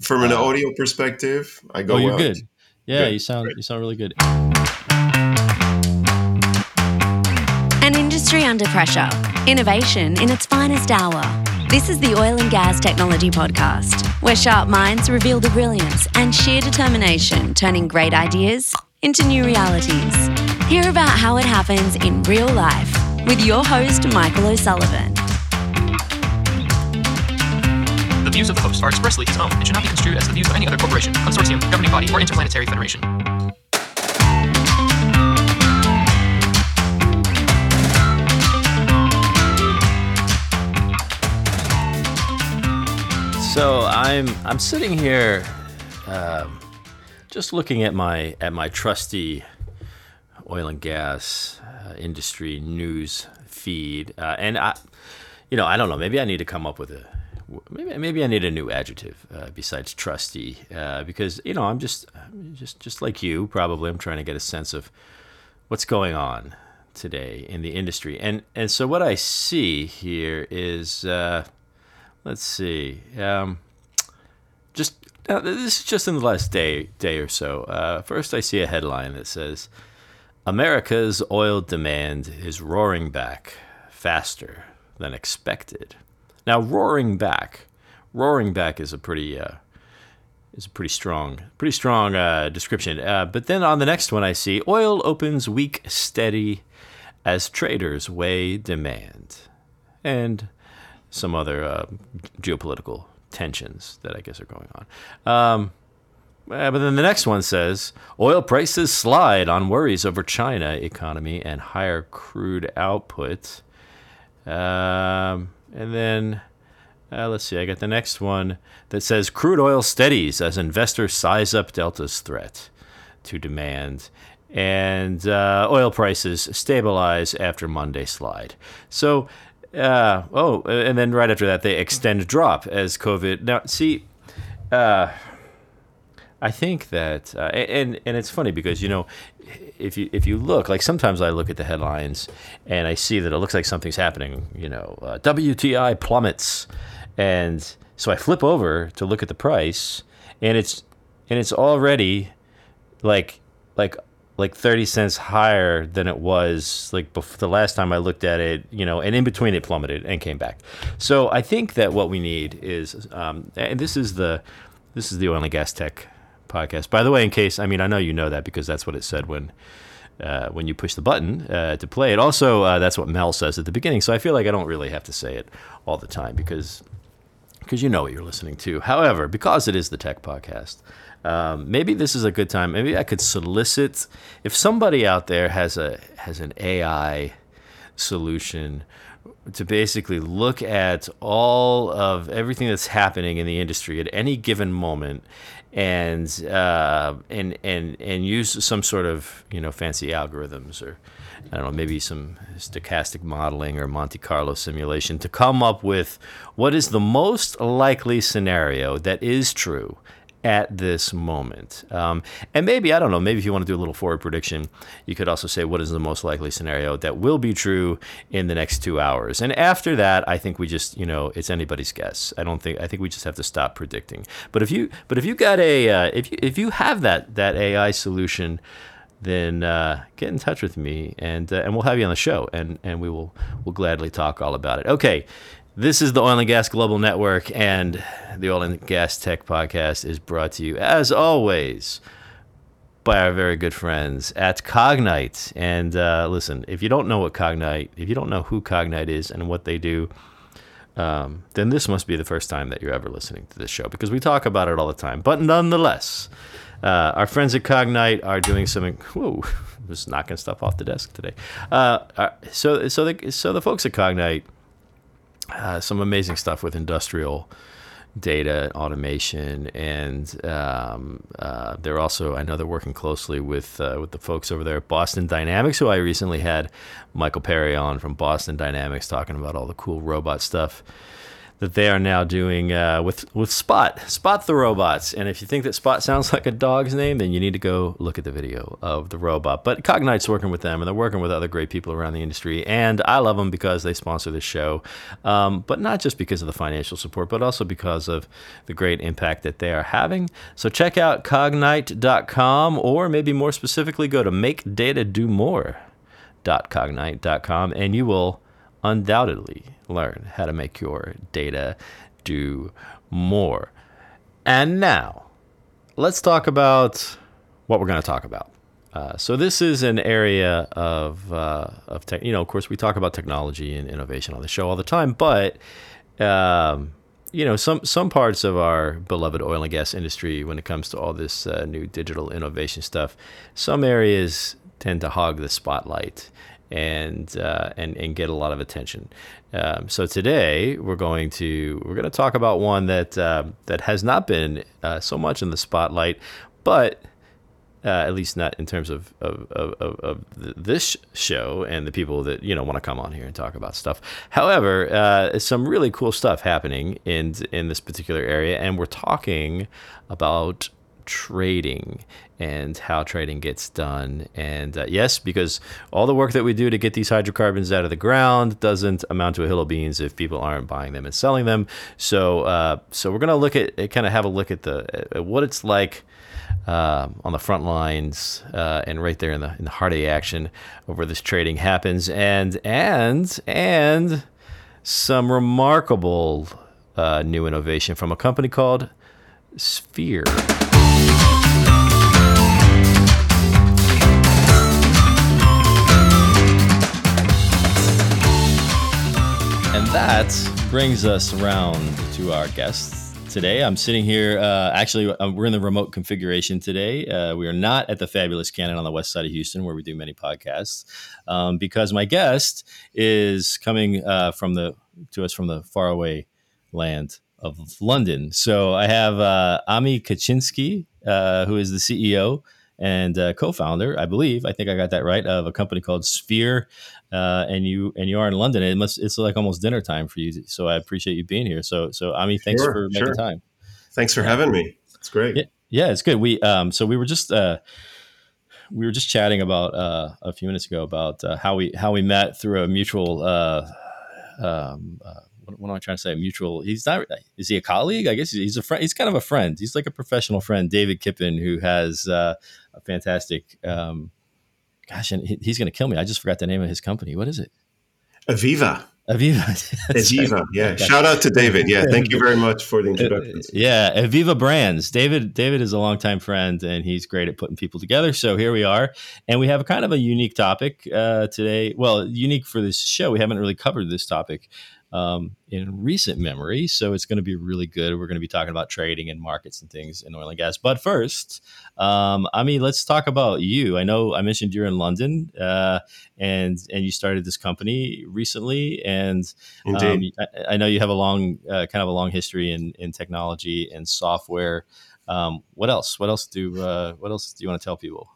from an uh, audio perspective, I go. Oh, you're well. good. Yeah, good. you sound Great. you sound really good. An industry under pressure. Innovation in its finest hour. This is the Oil and Gas Technology Podcast, where sharp minds reveal the brilliance and sheer determination turning great ideas into new realities. Hear about how it happens in real life with your host, Michael O'Sullivan. The views of the host are expressly his own and should not be construed as the views of any other corporation, consortium, governing body, or interplanetary federation. So I'm I'm sitting here, um, just looking at my at my trusty oil and gas uh, industry news feed, uh, and I, you know, I don't know. Maybe I need to come up with a maybe maybe I need a new adjective uh, besides trusty uh, because you know I'm just just just like you probably. I'm trying to get a sense of what's going on today in the industry. And and so what I see here is uh, let's see um, just this is just in the last day day or so. Uh, first I see a headline that says America's oil demand is roaring back faster than expected. Now, roaring back, roaring back is a pretty uh, is a pretty strong, pretty strong uh, description. Uh, but then on the next one, I see oil opens weak, steady, as traders weigh demand, and some other uh, geopolitical tensions that I guess are going on. Um, uh, but then the next one says oil prices slide on worries over China economy and higher crude output. Um, and then uh, let's see, I got the next one that says crude oil steadies as investors size up Delta's threat to demand. And uh, oil prices stabilize after Monday slide. So, uh, oh, and then right after that, they extend drop as COVID. Now, see, uh, I think that, uh, and and it's funny because you know, if you if you look, like sometimes I look at the headlines and I see that it looks like something's happening. You know, uh, WTI plummets, and so I flip over to look at the price, and it's and it's already like like like 30 cents higher than it was like before the last time I looked at it, you know, and in between it plummeted and came back. So I think that what we need is, um, and this is the, this is the oil and gas tech podcast. By the way, in case I mean I know you know that because that's what it said when uh, when you push the button uh, to play it. Also, uh, that's what Mel says at the beginning. So I feel like I don't really have to say it all the time because because you know what you're listening to. However, because it is the tech podcast. Um, maybe this is a good time. Maybe I could solicit if somebody out there has a has an AI solution to basically look at all of everything that's happening in the industry at any given moment and uh, and and and use some sort of you know fancy algorithms or I don't know maybe some stochastic modeling or Monte Carlo simulation to come up with what is the most likely scenario that is true at this moment. Um, and maybe, I don't know, maybe if you want to do a little forward prediction, you could also say what is the most likely scenario that will be true in the next two hours. And after that, I think we just, you know, it's anybody's guess. I don't think, I think we just have to stop predicting. But if you, but if you got a, uh, if you, if you have that, that AI solution, then uh, get in touch with me and, uh, and we'll have you on the show and, and we will, we'll gladly talk all about it. Okay. This is the Oil and Gas Global Network, and the Oil and Gas Tech Podcast is brought to you, as always, by our very good friends at Cognite. And uh, listen, if you don't know what Cognite, if you don't know who Cognite is and what they do, um, then this must be the first time that you're ever listening to this show because we talk about it all the time. But nonetheless, uh, our friends at Cognite are doing some. Whoa, just knocking stuff off the desk today. Uh, uh so, so the so the folks at Cognite uh, some amazing stuff with industrial data automation, and um, uh, they're also I know they're working closely with uh, with the folks over there at Boston Dynamics, who I recently had Michael Perry on from Boston Dynamics talking about all the cool robot stuff that they are now doing uh, with with Spot, Spot the robots. And if you think that Spot sounds like a dog's name, then you need to go look at the video of the robot. But Cognite's working with them, and they're working with other great people around the industry. And I love them because they sponsor this show, um, but not just because of the financial support, but also because of the great impact that they are having. So check out Cognite.com, or maybe more specifically, go to MakeDataDoMore.Cognite.com, and you will undoubtedly learn how to make your data do more. And now, let's talk about what we're going to talk about. Uh, so this is an area of uh, of tech. You know, of course, we talk about technology and innovation on the show all the time, but um, you know, some some parts of our beloved oil and gas industry, when it comes to all this uh, new digital innovation stuff, some areas tend to hog the spotlight and uh, and and get a lot of attention. Um, so today we're going to we're going to talk about one that uh, that has not been uh, so much in the spotlight, but uh, at least not in terms of of, of, of this show and the people that you know want to come on here and talk about stuff. However, uh, some really cool stuff happening in in this particular area, and we're talking about trading and how trading gets done. And uh, yes, because all the work that we do to get these hydrocarbons out of the ground doesn't amount to a hill of beans if people aren't buying them and selling them. So, uh, so we're gonna look at it kind of have a look at the at what it's like. Uh, on the front lines uh, and right there in the in the heart of the action where this trading happens, and and and some remarkable uh, new innovation from a company called Sphere. That brings us around to our guests today. I'm sitting here. Uh, actually, uh, we're in the remote configuration today. Uh, we are not at the fabulous Cannon on the west side of Houston, where we do many podcasts, um, because my guest is coming uh, from the to us from the faraway land of London. So I have uh, Ami Kaczynski, who is the CEO and uh, co-founder, I believe, I think I got that right, of a company called Sphere. Uh, and you and you are in London. It must it's like almost dinner time for you. So I appreciate you being here. So so Ami, thanks Sure, for making sure. time. Thanks for having me. It's great. Yeah, yeah, it's good. We um so we were just uh we were just chatting about uh a few minutes ago about uh, how we how we met through a mutual uh um uh, what, what am I trying to say? Mutual. He's not. Is he a colleague? I guess he's a friend. He's kind of a friend. He's like a professional friend, David Kippen, who has uh, a fantastic. Um, gosh, and he, he's going to kill me. I just forgot the name of his company. What is it? Evviva. Evviva. Evviva. Yeah. Shout out to David. Yeah. Thank you very much for the Uh, introductions. yeah, Evviva Brands. David David is a longtime friend, and he's great at putting people together. So here we are, and we have kind of a unique topic uh, today. Well, unique for this show. We haven't really covered this topic um, in recent memory, so it's going to be really good. We're going to be talking about trading and markets and things in oil and gas. But first, um, I mean, let's talk about you. I know I mentioned you're in London, uh, and and you started this company recently, and um, I, I know you have a long, uh, kind of a long history in, in technology and software. Um, what else? What else do uh, What else do you want to tell people?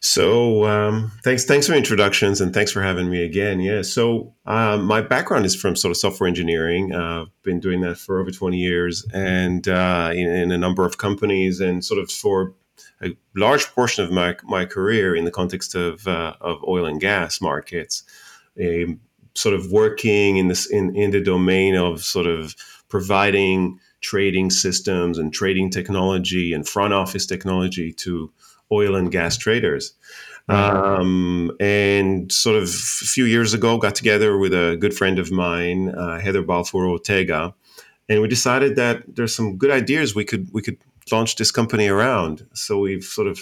So um, thanks, thanks for introductions, and thanks for having me again. Yeah. So um, my background is from sort of software engineering. Uh, I've been doing that for over twenty years, and uh, in, in a number of companies, and sort of for a large portion of my my career in the context of uh, of oil and gas markets, um, sort of working in this in in the domain of sort of providing trading systems and trading technology and front office technology to oil and gas traders. Um, and sort of a few years ago, got together with a good friend of mine, uh, Heather Balfour Ortega, and we decided that there's some good ideas we could we could launch this company around. So we've sort of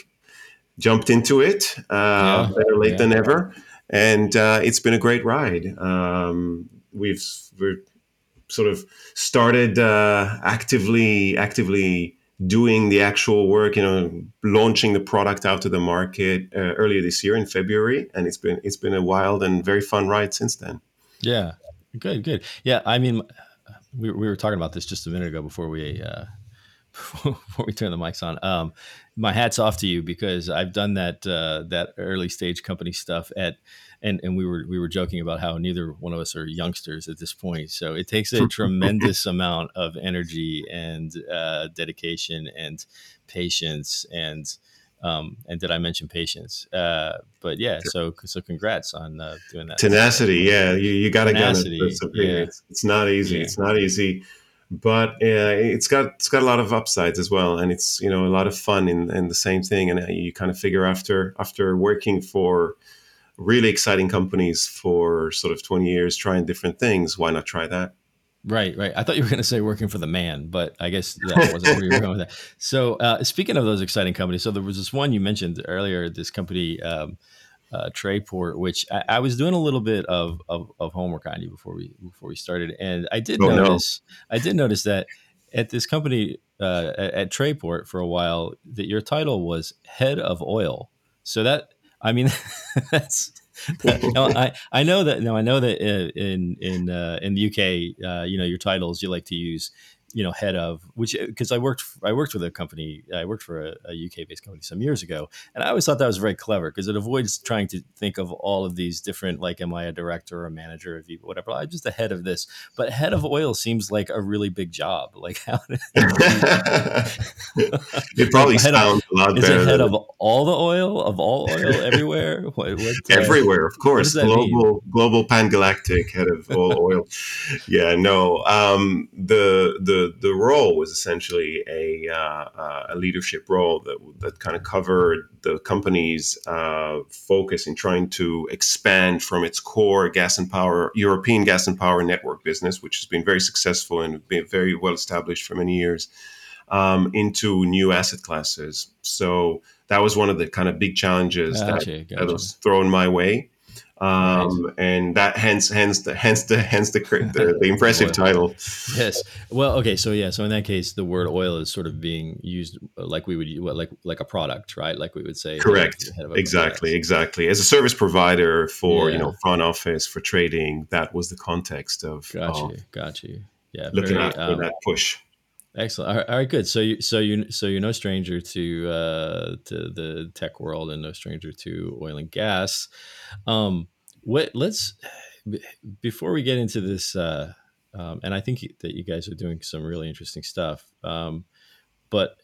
jumped into it, uh, Yeah, better late yeah. than ever, and uh, it's been a great ride. Um, we've we're sort of started uh, actively actively doing the actual work you know launching the product out to the market uh, earlier this year in february. And it's been it's been a wild and very fun ride since then. Yeah, good, good. Yeah, I mean, we, we were talking about this just a minute ago before we uh, before we turn the mics on, um, my hats off to you because I've done that uh, that early stage company stuff at, and and we were we were joking about how neither one of us are youngsters at this point. So it takes a tremendous amount of energy and uh, dedication and patience and. Um, and did I mention patience? Uh, but yeah, so so congrats on uh, doing that. Tenacity, yeah, you, you got to get it. It's, yeah. it's, it's not easy. Yeah. It's not easy but uh, it's got it's got a lot of upsides as well, and it's you know a lot of fun in, in the same thing. And uh, you kind of figure after after working for really exciting companies for sort of twenty years, trying different things, why not try that? Right, right. I thought you were going to say working for the man, but I guess that wasn't where you were going with that. So, uh, speaking of those exciting companies, so there was this one you mentioned earlier, this company. Um, uh, Trayport, which I, I, was doing a little bit of, of, of homework on you before we before we started, and I did oh, notice no. I did notice that at this company uh, at, at Trayport for a while that your title was head of oil. So that I mean that's no, I, I know that now I know that uh, in in uh, in the UK, uh, you know, your titles you like to use you know head of which because I worked I worked with a company I worked for a, a UK based company some years ago and I always thought that was very clever because it avoids trying to think of all of these different like am I a director or a manager of you, whatever I'm just the head of this. But head of oil seems like a really big job like how it probably sounds of, a lot is better it head of all the oil of all oil everywhere? What, what, uh, everywhere of course global mean? global pangalactic head of all oil. Yeah no um, the the the role was essentially a, uh, a leadership role that that kind of covered the company's uh, focus in trying to expand from its core gas and power European gas and power network business, which has been very successful and been very well established for many years, um, into new asset classes. So that was one of the kind of big challenges gotcha, that, gotcha. that was thrown my way um, right. and that hence hence the hence the hence the the, the impressive title. Yes. Well, okay. So yeah. So in that case, the word oil is sort of being used uh, like we would like like a product, right? Like we would say. Correct. Exactly. Product. Exactly. As a service provider for yeah. you know front office for trading, that was the context of. Got you. got you. Yeah. Looking very, at um, that push. Excellent. All right, good. So you, so you, so you're no stranger to uh, to the tech world and no stranger to oil and gas. Um, what? Let's before we get into this, uh, um, and I think that you guys are doing some really interesting stuff. Um, but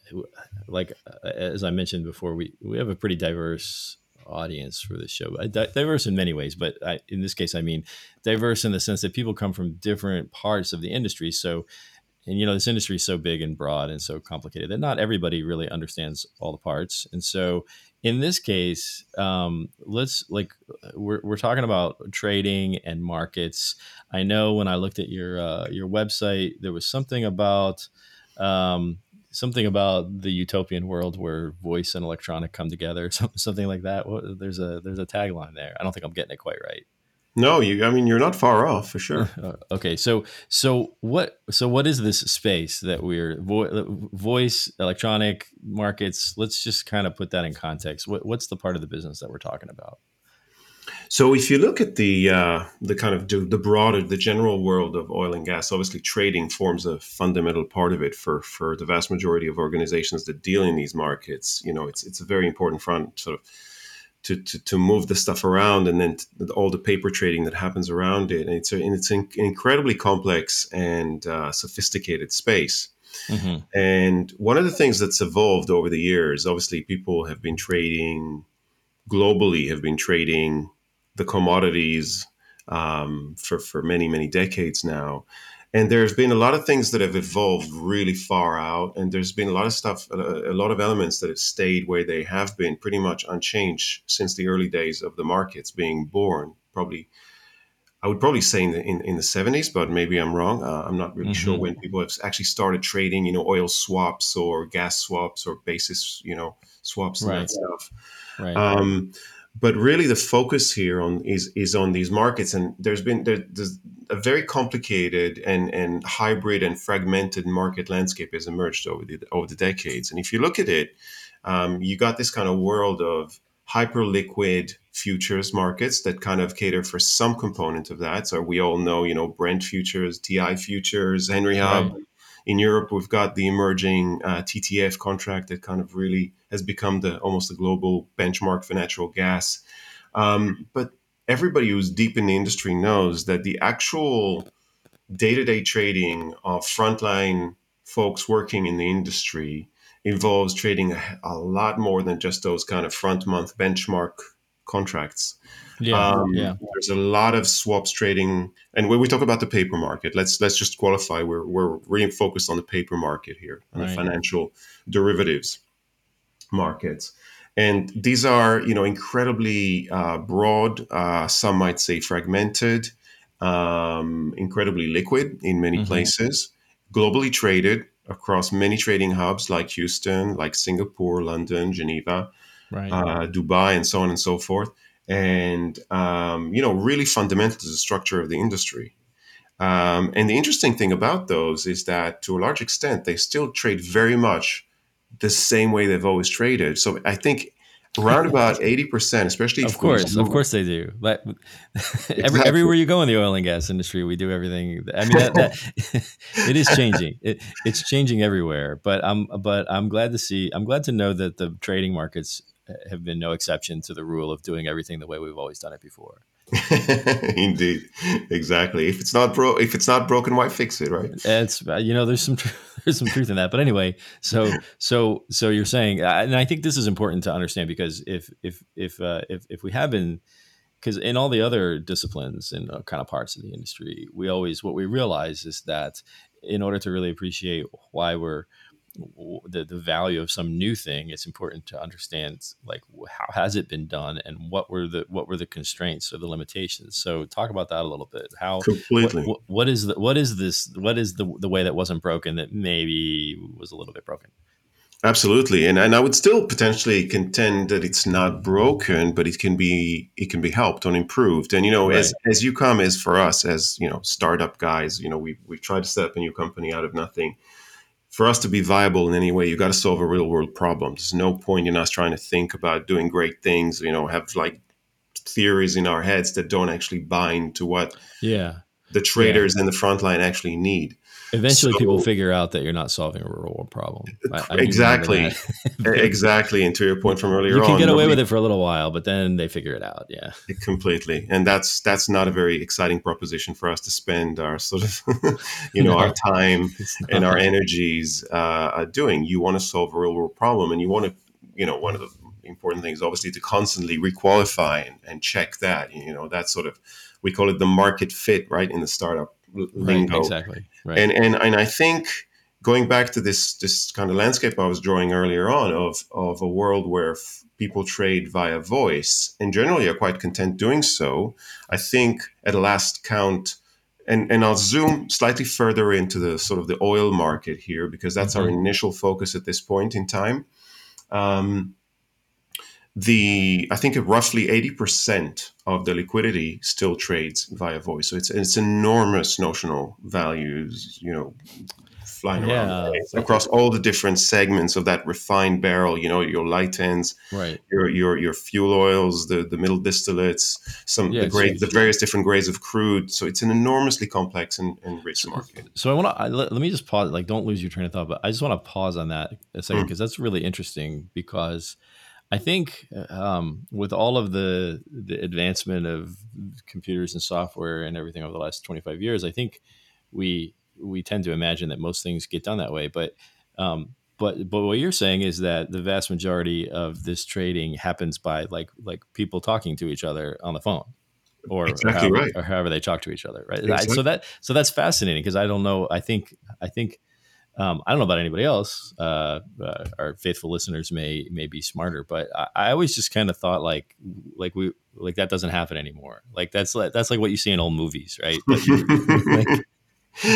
like uh, as I mentioned before, we we have a pretty diverse audience for this show. Diverse in many ways, but I, in this case, I mean diverse in the sense that people come from different parts of the industry. So and you know this industry is so big and broad and so complicated that not everybody really understands all the parts. And so in this case um, let's like we're, we're talking about trading and markets. I know when i looked at your uh, your website there was something about um, something about the utopian world where voice and electronic come together something like that. There's a there's a tagline there. I don't think i'm getting it quite right no, you. I mean, you're not far off for sure. Uh, okay, so so what? So what is this space that we're vo- voice electronic markets? Let's just kind of put that in context. What, what's the part of the business that we're talking about? So if you look at the uh, the kind of the broader, the general world of oil and gas, obviously trading forms a fundamental part of it for for the vast majority of organizations that deal in these markets. You know, it's it's a very important front sort of to, to, to move the stuff around and then all the paper trading that happens around it. And it's, a, and it's an incredibly complex and uh, sophisticated space. Mm-hmm. And one of the things that's evolved over the years, obviously, people have been trading globally, have been trading the commodities um, for, for many, many decades now and there's been a lot of things that have evolved really far out and there's been a lot of stuff a lot of elements that have stayed where they have been pretty much unchanged since the early days of the markets being born probably i would probably say in the, in, in the 70s but maybe i'm wrong uh, i'm not really mm-hmm. sure when people have actually started trading you know oil swaps or gas swaps or basis you know swaps and right. that stuff right. Um, but really the focus here on is is on these markets. And there's been there, there's a very complicated and and hybrid and fragmented market landscape has emerged over the over the decades. And if you look at it um, you got this kind of world of hyper liquid futures markets that kind of cater for some component of that. So we all know you know brent futures WTI futures henry hub right. In Europe, we've got the emerging uh, TTF contract that kind of really has become the almost a global benchmark for natural gas. Um, but everybody who's deep in the industry knows that the actual day-to-day trading of frontline folks working in the industry involves trading a, a lot more than just those kind of front month benchmark contracts. Yeah, um, yeah. There's a lot of swaps trading, and when we talk about the paper market, let's let's just qualify. We're we're really focused on the paper market here, on right. the financial derivatives markets, and these are you know incredibly uh, broad. Uh, some might say fragmented, um, incredibly liquid in many mm-hmm. places, globally traded across many trading hubs like Houston, like Singapore, London, Geneva, right. uh, Dubai, and so on and so forth. And, um, you know, really fundamental to the structure of the industry. Um, and the interesting thing about those is that to a large extent, they still trade very much the same way they've always traded. So I think around about 80% especially of course of course they do but exactly. every, everywhere you go in the oil and gas industry we do everything i mean that, that it is changing it, it's changing everywhere but i'm but i'm glad to see i'm glad to know that the trading markets have been no exception to the rule of doing everything the way we've always done it before Indeed, exactly. If it's not bro, if it's not broken, why fix it, right? It's you know there's some tr- there's some truth in that. But anyway, so so so you're saying, and I think this is important to understand because if if if uh, if if we have been because in all the other disciplines and kind of parts of the industry, we always what we realize is that in order to really appreciate why we're the, the value of some new thing it's important to understand like how has it been done and what were the what were the constraints or the limitations? So talk about that a little bit. How completely. what, what is the what is this what is the the way that wasn't broken that maybe was a little bit broken? Absolutely. And and i would still potentially contend that it's not broken but it can be it can be helped and improved. And you know right. as as you come as for us as you know startup guys you know we we tried to set up a new company out of nothing for us to be viable in any way, you got to solve a real world problem. There's no point in us trying to think about doing great things, you know, have like theories in our heads that don't actually bind to what yeah the traders yeah. in the front line actually need. Eventually, so, people figure out that you're not solving a real world problem. I, I exactly, exactly. And to your point from earlier, you can on, get away with it for a little while, but then they figure it out. Yeah, completely. And that's that's not a very exciting proposition for us to spend our sort of, you know, no, our time and our energies uh, doing. You want to solve a real world problem, and you want to, you know, one of the important things, obviously, to constantly requalify and, and check that. You know, that sort of we call it the market fit, right, in the startup lingo. Right, exactly. Right. And and and I think going back to this this kind of landscape I was drawing earlier on of of a world where f- people trade via voice and generally are quite content doing so. I think at last count. And, and I'll zoom slightly further into the sort of the oil market here because that's mm-hmm. our initial focus at this point in time. Um, the I think roughly 80% of the liquidity still trades via voice. So it's it's enormous notional values, you know, flying yeah, around across all the different segments of that refined barrel, you know, your light ends, right. your your your fuel oils, the the middle distillates, some yeah, the grade the various different grades of crude. So it's an enormously complex and, and rich market. So I want to let, let, me just pause like don't lose your train of thought, but I just want to pause on that a second because mm. that's really interesting because I think um, with all of the the advancement of computers and software and everything over the last 25 years, I think we we tend to imagine that most things get done that way. But um, but but what you're saying is that the vast majority of this trading happens by like like people talking to each other on the phone. Or, exactly however, right. or however they talk to each other, right? Exactly. So that so that's fascinating because I don't know. I think I think um, I don't know about anybody else. Uh, uh, our faithful listeners may may be smarter, but I, I always just kind of thought like like we like that doesn't happen anymore. Like that's like that's like what you see in old movies, right? like,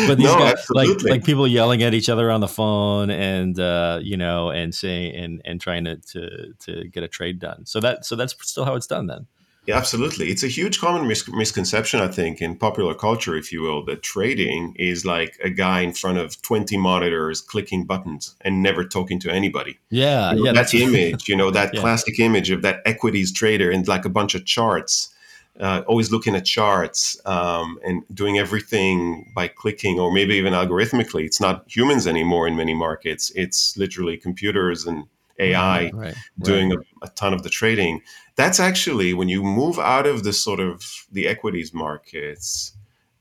but these no, guys, absolutely. like like people yelling at each other on the phone and uh, you know and saying and and trying to, to to get a trade done. So that so that's still how it's done then. Yeah, absolutely. It's a huge common mis- misconception, I think, in popular culture, if you will, that trading is like a guy in front of 20 monitors clicking buttons and never talking to anybody. Yeah. You know, yeah that image, you know, that yeah. classic image of that equities trader and like a bunch of charts uh, always looking at charts um, and doing everything by clicking or maybe even algorithmically. It's not humans anymore in many markets. It's literally computers and AI Right, right, doing a, a ton of the trading. That's actually when you move out of the sort of the equities markets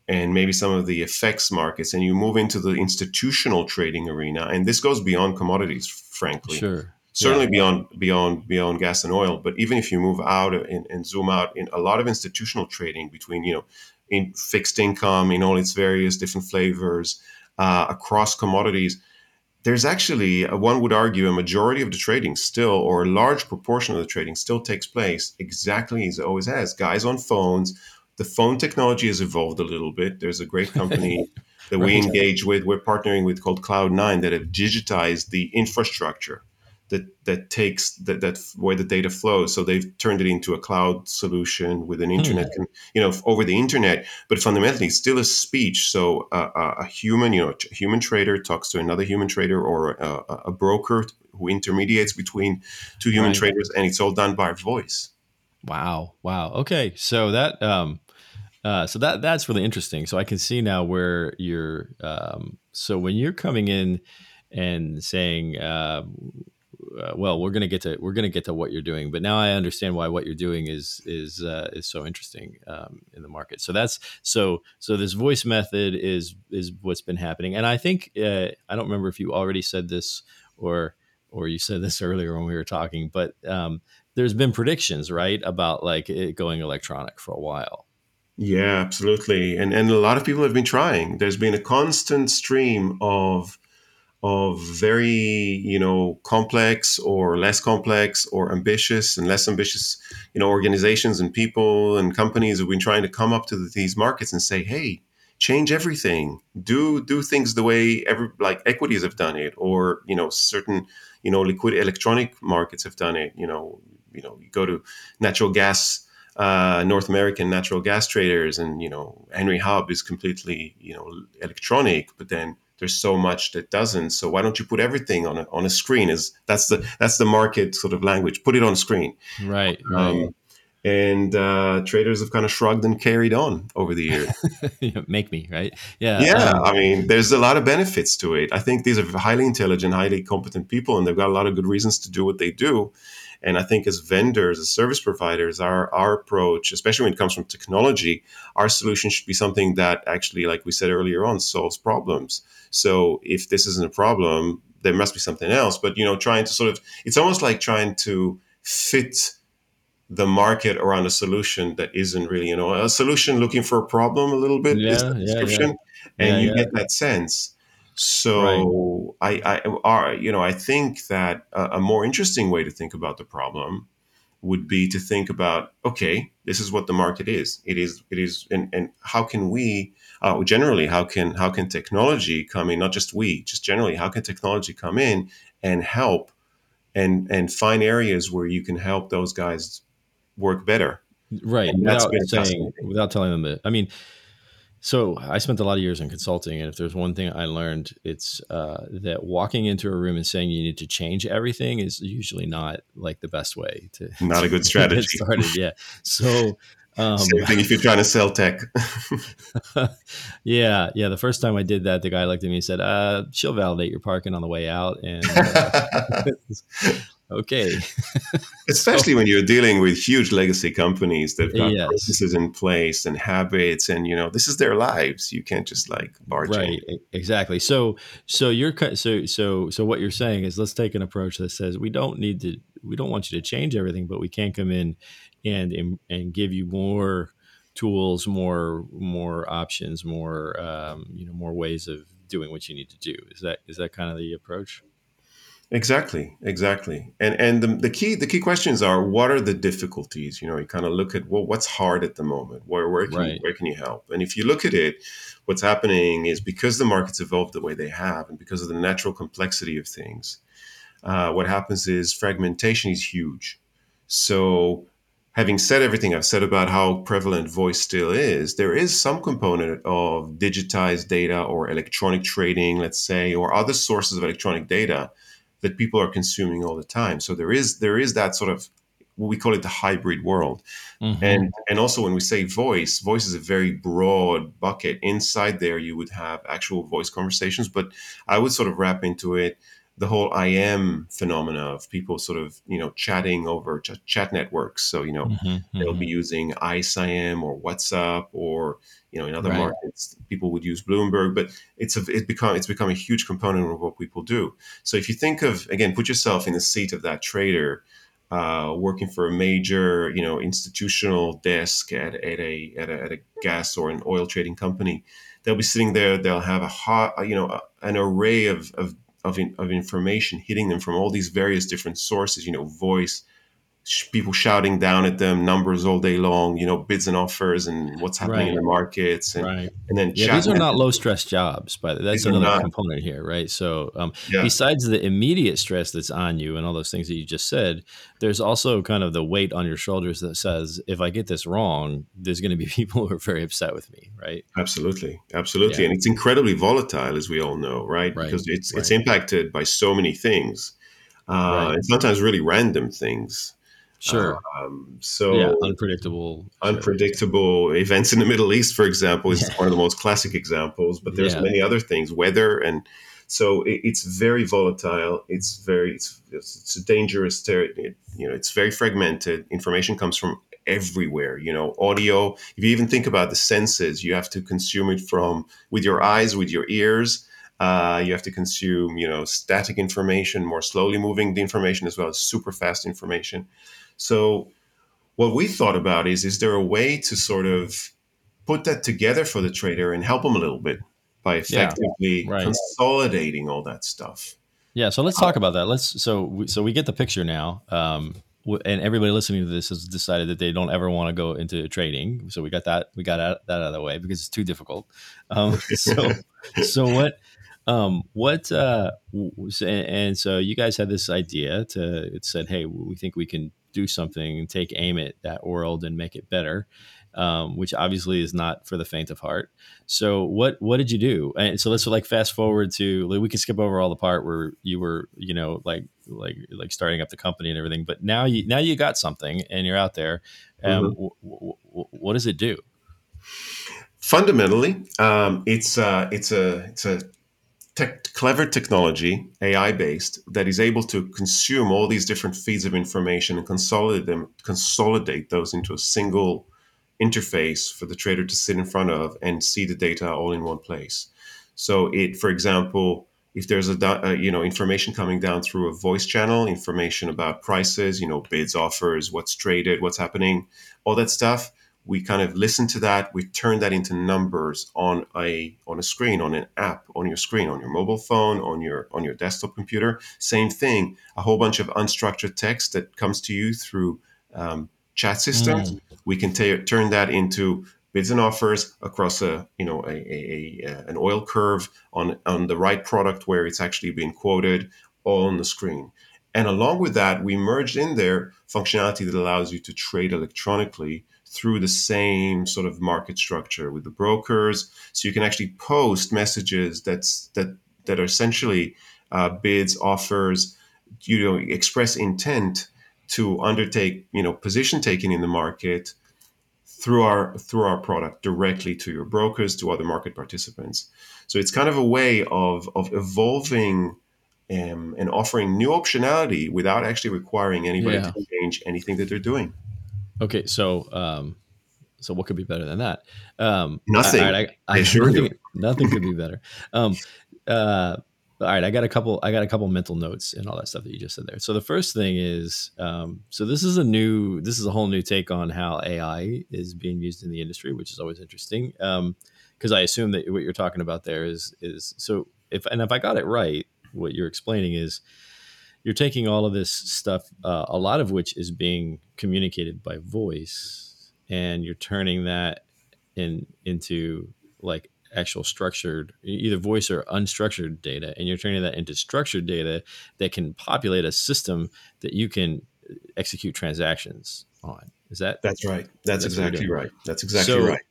and maybe some of the FX markets and you move into the institutional trading arena and this goes beyond commodities frankly Sure. certainly beyond beyond beyond gas and oil but even if you move out and, and zoom out in a lot of institutional trading between you know in fixed income in all its various different flavors uh, across commodities there's actually uh, one would argue a majority of the trading still or a large proportion of the trading still takes place exactly as it always has. Guys on phones the phone technology has evolved a little bit. There's a great company that we engage with we're partnering with called cloud9 that have digitized the infrastructure that that takes that that where the data flows. So they've turned it into a cloud solution with an internet, con- you know, over the internet. But fundamentally, it's still a speech. So uh, a a human, you know, a human trader talks to another human trader or a, a- broker who intermediates between two human Right. traders, and it's all done by voice. Wow. Wow. Okay. So that um uh so that that's really interesting. So I can see now where you're um so when you're coming in and saying um uh, well we're to get to we're to get to what you're doing but now i understand why what you're doing is is uh, is so interesting um, in the market so that's so so this voice method is is what's been happening and i think uh, i don't remember if you already said this or or you said this earlier when we were talking but um, there's been predictions right about like it going electronic for a while Yeah, absolutely. And and a lot of people have been trying. There's been a constant stream of of very, you know, complex or less complex or ambitious and less ambitious, you know, organizations and people and companies have been trying to come up to these markets and say, "Hey, change everything. Do do things the way every like equities have done it or, you know, certain, you know, liquid electronic markets have done it, you know, you know, you go to natural gas uh, North American natural gas traders, and you know Henry Hub is completely you know electronic, but then there's so much that doesn't. So why don't you put everything on a, on a screen? Is that's the that's the market sort of language? Put it on screen. right right Um, and uh, traders have kind of shrugged and carried on over the years. make me right yeah yeah, um, I mean, there's a lot of benefits to it. I think these are highly intelligent, highly competent people, and they've got a lot of good reasons to do what they do. And I think as vendors, as service providers, our our approach, especially when it comes from technology, our solution should be something that actually, like we said earlier on, solves problems. So if this isn't a problem, there must be something else. But you know, trying to sort of, it's almost like trying to fit the market around a solution that isn't really, you know, a solution looking for a problem a little bit is Yeah, the yeah, description, and Yeah, you yeah. get that sense. So I, I, are, you know, I think that a, a more interesting way to think about the problem would be to think about, okay, this is what the market is. It is, it is, and, and how can we, uh, generally, how can how can technology come in? Not just we, just generally, how can technology come in and help, and and find areas where you can help those guys work better. right And that's without saying without telling them that i mean so i spent a lot of years in consulting and if there's one thing i learned it's uh, that walking into a room and saying you need to change everything is usually not like the best way to Not a good strategy. get started yeah so um, Same thing if you're trying to sell tech. yeah yeah the first time i did that the guy looked at me and said uh, she'll validate your parking on the way out and uh, okay Especially when you're dealing with huge legacy companies that've got Yes. processes in place and habits, and you know this is their lives. You can't just like barge right in. exactly so so you're so so so what you're saying is let's take an approach that says we don't need to we don't want you to change everything but we can come in and and, and give you more tools more more options more um, you know more ways of doing what you need to do is that is that kind of the approach Exactly, exactly. And and the, the key the key questions are what are the difficulties? You know, you kind of look at well, what's hard at the moment. Where where can you, Right. where can you help? And if you look at it, what's happening is because the markets evolved the way they have, and because of the natural complexity of things, uh, what happens is fragmentation is huge. So, having said everything I've said about how prevalent voice still is, there is some component of digitized data or electronic trading, let's say, or other sources of electronic data that people are consuming all the time. So there is there is that sort of we call it the hybrid world. Mhm. And and also when we say voice, voice is a very broad bucket. Inside there, you would have actual voice conversations, but I would sort of wrap into it the whole IM phenomena of people sort of you know chatting over ch- chat networks. So you know Mhm, they'll mhm. be using ICE IM or WhatsApp or you know in other Right. markets people would use Bloomberg, but it's a it become it's become a huge component of what people do. So if you think of again, put yourself in the seat of that trader uh, working for a major you know institutional desk at, at a at a at a gas or an oil trading company. They'll be sitting there. They'll have a hot you know an array of of of, in, of information hitting them from all these various different sources. You know, voice, people shouting down at them, numbers all day long. You know, bids and offers, and what's happening in the markets, and Right. and then Yeah, these are not low stress jobs, but that's another not. component here, right? So, um, Yeah. besides the immediate stress that's on you and all those things that you just said, there's also kind of the weight on your shoulders that says, if I get this wrong, there's going to be people who are very upset with me, right? Absolutely, absolutely, Yeah. and it's incredibly volatile, as we all know, right? Right, Because it's it's impacted by so many things, uh, Right. and sometimes really random things. Sure. Um, so yeah, unpredictable. sure. unpredictable events in the Middle East, for example, is Yeah. one of the most classic examples. But there's Yeah. many other things, weather, and so it, it's very volatile. It's very it's, it's, it's a dangerous territory. You know, it's very fragmented. Information comes from everywhere. You know, audio. If you even think about the senses, you have to consume it from with your eyes, with your ears. Uh, you have to consume, you know, static information, more slowly moving the information as well as super fast information. So what we thought about is is there a way to sort of put that together for the trader and help them a little bit by effectively right. consolidating all that stuff Yeah, so let's talk about that. Let's so so we get the picture now, um, and everybody listening to this has decided that they don't ever want to go into trading. So we got that we got out, that out of the way because it's too difficult. Um, so so what um, what uh, and, and so you guys had this idea to it said, hey, we think we can do something and take aim at that world and make it better. Um, which obviously is not for the faint of heart. So what what did you do? And so let's like fast forward to like, we can skip over all the part where you were you know like like like starting up the company and everything. But now you now you got something and you're out there. Um, w- w- w- what does it do? fundamentally um, it's uh, it's a it's a tech, clever technology ai based that is able to consume all these different feeds of information and consolidate them consolidate those into a single interface for the trader to sit in front of and see the data all in one place. So it for example if there's a uh, you know information coming down through a voice channel information about prices you know bids offers what's traded what's happening all that stuff we kind of listen to that we turn that into numbers on a on a screen on an app on your screen on your mobile phone on your on your desktop computer. Same thing a whole bunch of unstructured text that comes to you through um, chat systems. We can ta- turn that into bids and offers across a you know a, a, a an oil curve on on the right product where it's actually being quoted all on the screen. And along with that we merged in there functionality that allows you to trade electronically through the same sort of market structure with the brokers. So you can actually post messages that's that that are essentially uh, bids offers you know express intent to undertake you know position taking in the market through our through our product directly to your brokers to other market participants. So it's kind of a way of of evolving um, and offering new optionality without actually requiring anybody Yeah. to change anything that they're doing Okay, so um, so what could be better than that? Um, Nothing. all right, I, I I, you. nothing, nothing could be better. Um, uh, all right, I got a couple. I got a couple mental notes and all that stuff that you just said there. So the first thing is, um, so this is a new, this is a whole new take on how AI is being used in the industry, which is always interesting. Because I assume that what you're talking about there is is so if and if I got it right, what you're explaining is you're taking all of this stuff, uh, a lot of which is being communicated by voice, and you're turning that in into like actual structured, either voice or unstructured data, and you're turning that into structured data that can populate a system that you can execute transactions on. Is that that's right. That's, That's exactly right. That's exactly So- right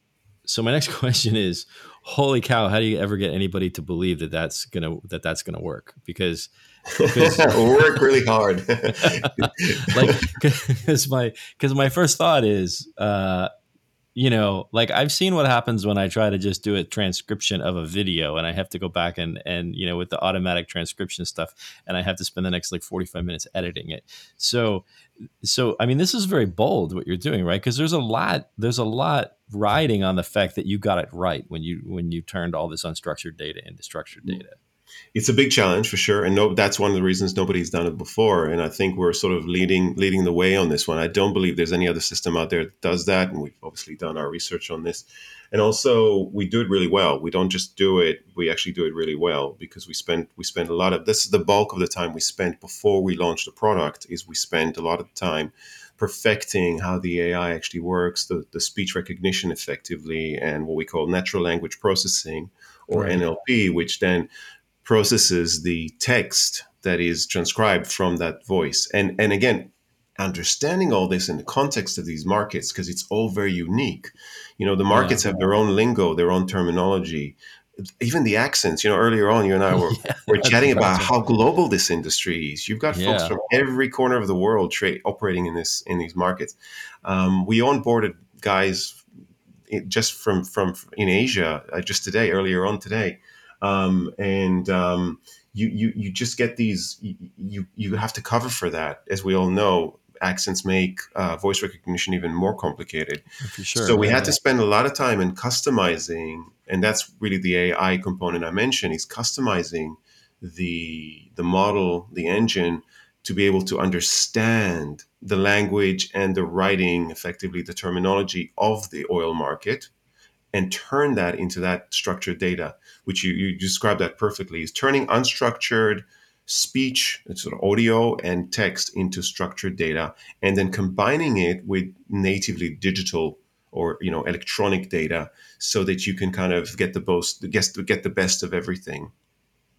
so my next question is, holy cow! How do you ever get anybody to believe that that's gonna that that's gonna work? Because work really hard. like, because my because my first thought is, uh, you know, like I've seen what happens when I try to just do a transcription of a video and I have to go back and and you know with the automatic transcription stuff and I have to spend the next like 45 minutes editing it. So so I mean this is very bold what you're doing, right? Because there's a lot there's a lot riding on the fact that you got it right when you when you turned all this unstructured data into structured mm. data it's a big challenge for sure, and no, that's one of the reasons nobody's done it before. And I think we're sort of leading leading the way on this one. I don't believe there's any other system out there that does that, and we've obviously done our research on this. And also, we do it really well. We don't just do it; we actually do it really well because we spend we spend a lot of this is the bulk of the time we spent before we launched the product. Is we spend a lot of time perfecting how the AI actually works, the, the speech recognition effectively, and what we call natural language processing or right. NLP, which then processes the text that is transcribed from that voice. And and again, understanding all this in the context of these markets because it's all very unique. You know, the markets yeah. have their own lingo, their own terminology, even the accents. You know, earlier on, you and I were yeah, were chatting about how global this industry is. You've got folks from every corner of the world tra- operating in this in these markets. Um, we onboarded guys just from from in Asia uh, just today, earlier on today um, and um, you, you you just get these you you have to cover for that as we all know. Accents make uh, voice recognition even more complicated. Sure so we yeah, had to spend a lot of time in customizing and that's really the ai component i mentioned is customizing the the model the engine to be able to understand the language and the writing effectively the terminology of the oil market and turn that into that structured data, which you, you described that perfectly, is turning unstructured speech, sort of audio and text into structured data, and then combining it with natively digital or you know electronic data, so that you can kind of get the most get get the best of everything.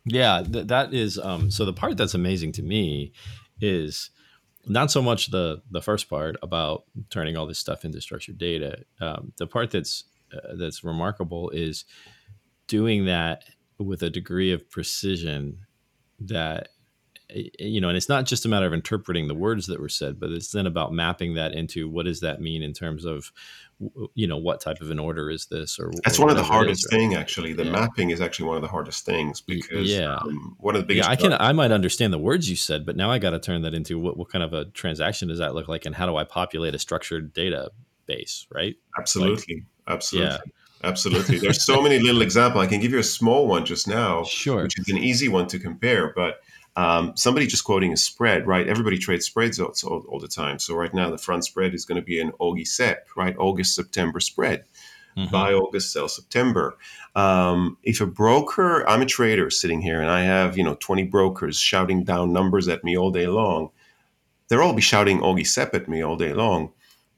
Yeah, th- that is. Um, so the part that's amazing to me is not so much the the first part about turning all this stuff into structured data. Um, the part that's uh, that's remarkable is doing that with a degree of precision that you know and it's not just a matter of interpreting the words that were said but it's then about mapping that into what does that mean in terms of you know what type of an order is this or that's or one of the hardest thing actually. The yeah. mapping is actually one of the hardest things because yeah. um, one of the biggest yeah i can i might understand the words you said but now i got to turn that into what, what kind of a transaction does that look like and how do i populate a structured database right? Absolutely. like, Absolutely. Yeah. Absolutely. There's so many little examples. I can give you a small one just now, sure. which is an easy one to compare. But um, somebody just quoting a spread, right? Everybody trades spreads all, all, all, the time. So right now, the front spread is going to be an Augie SEP, right? August September spread. Mm-hmm. Buy August, sell September. Um, if a broker, I'm a trader sitting here, and I have you know 20 brokers shouting down numbers at me all day long. They'll all be shouting Augie SEP at me all day long.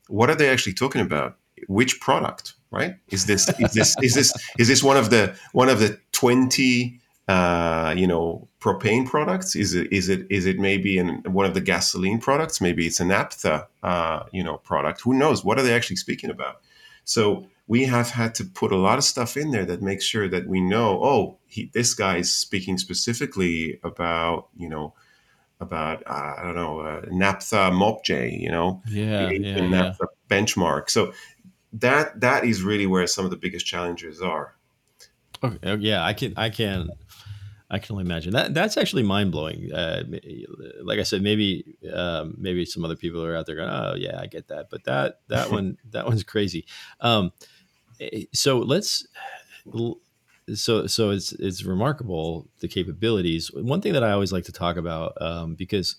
What are they actually talking about? Which product? Right? Is this is this is this is this one of the one of the twenty uh, you know propane products? Is it is it is it maybe in one of the gasoline products? Maybe it's a naphtha uh, you know product. Who knows? What are they actually speaking about? So we have had to put a lot of stuff in there that makes sure that we know. Oh, he, this guy is speaking specifically about you know about uh, I don't know uh, naphtha mopj, you know, yeah, yeah, naphtha yeah. benchmark. So that that is really where some of the biggest challenges are. Okay, oh, yeah, I can I can I can only imagine that. That's actually mind blowing. Uh, like I said, maybe um, maybe some other people are out there going, "Oh yeah, I get that," but that that one that one's crazy. Um, eh, so let's so so it's it's remarkable the capabilities. One thing that I always like to talk about um, because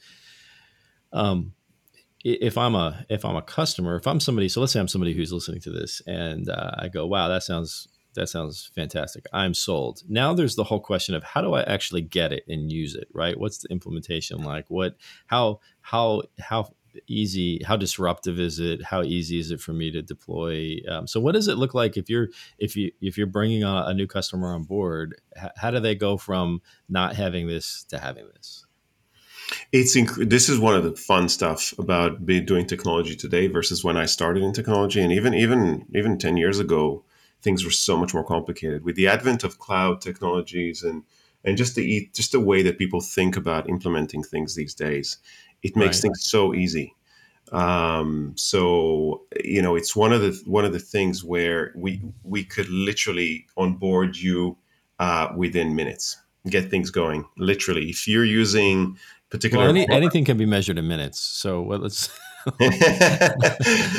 um, if I'm a if I'm a customer, if I'm somebody, so let's say I'm somebody who's listening to this, and uh, I go, "Wow, that sounds that sounds fantastic. I'm sold." Now there's the whole question of how do I actually get it and use it, right? What's the implementation like? What how how how easy how disruptive is it how easy is it for me to deploy um, so what does it look like if you're if you if you're bringing a, a new customer on board how, how do they go from not having this to having this it's inc- this is one of the fun stuff about be doing technology today versus when I started in technology, and even even even ten years ago, things were so much more complicated. With the advent of cloud technologies and and just the just the way that people think about implementing things these days, it makes Right. things so easy. Um, so you know, it's one of the one of the things where we we could literally onboard you uh, within minutes, get things going. Literally, if you're using particular Well, any, anything can be measured in minutes. So well, let's.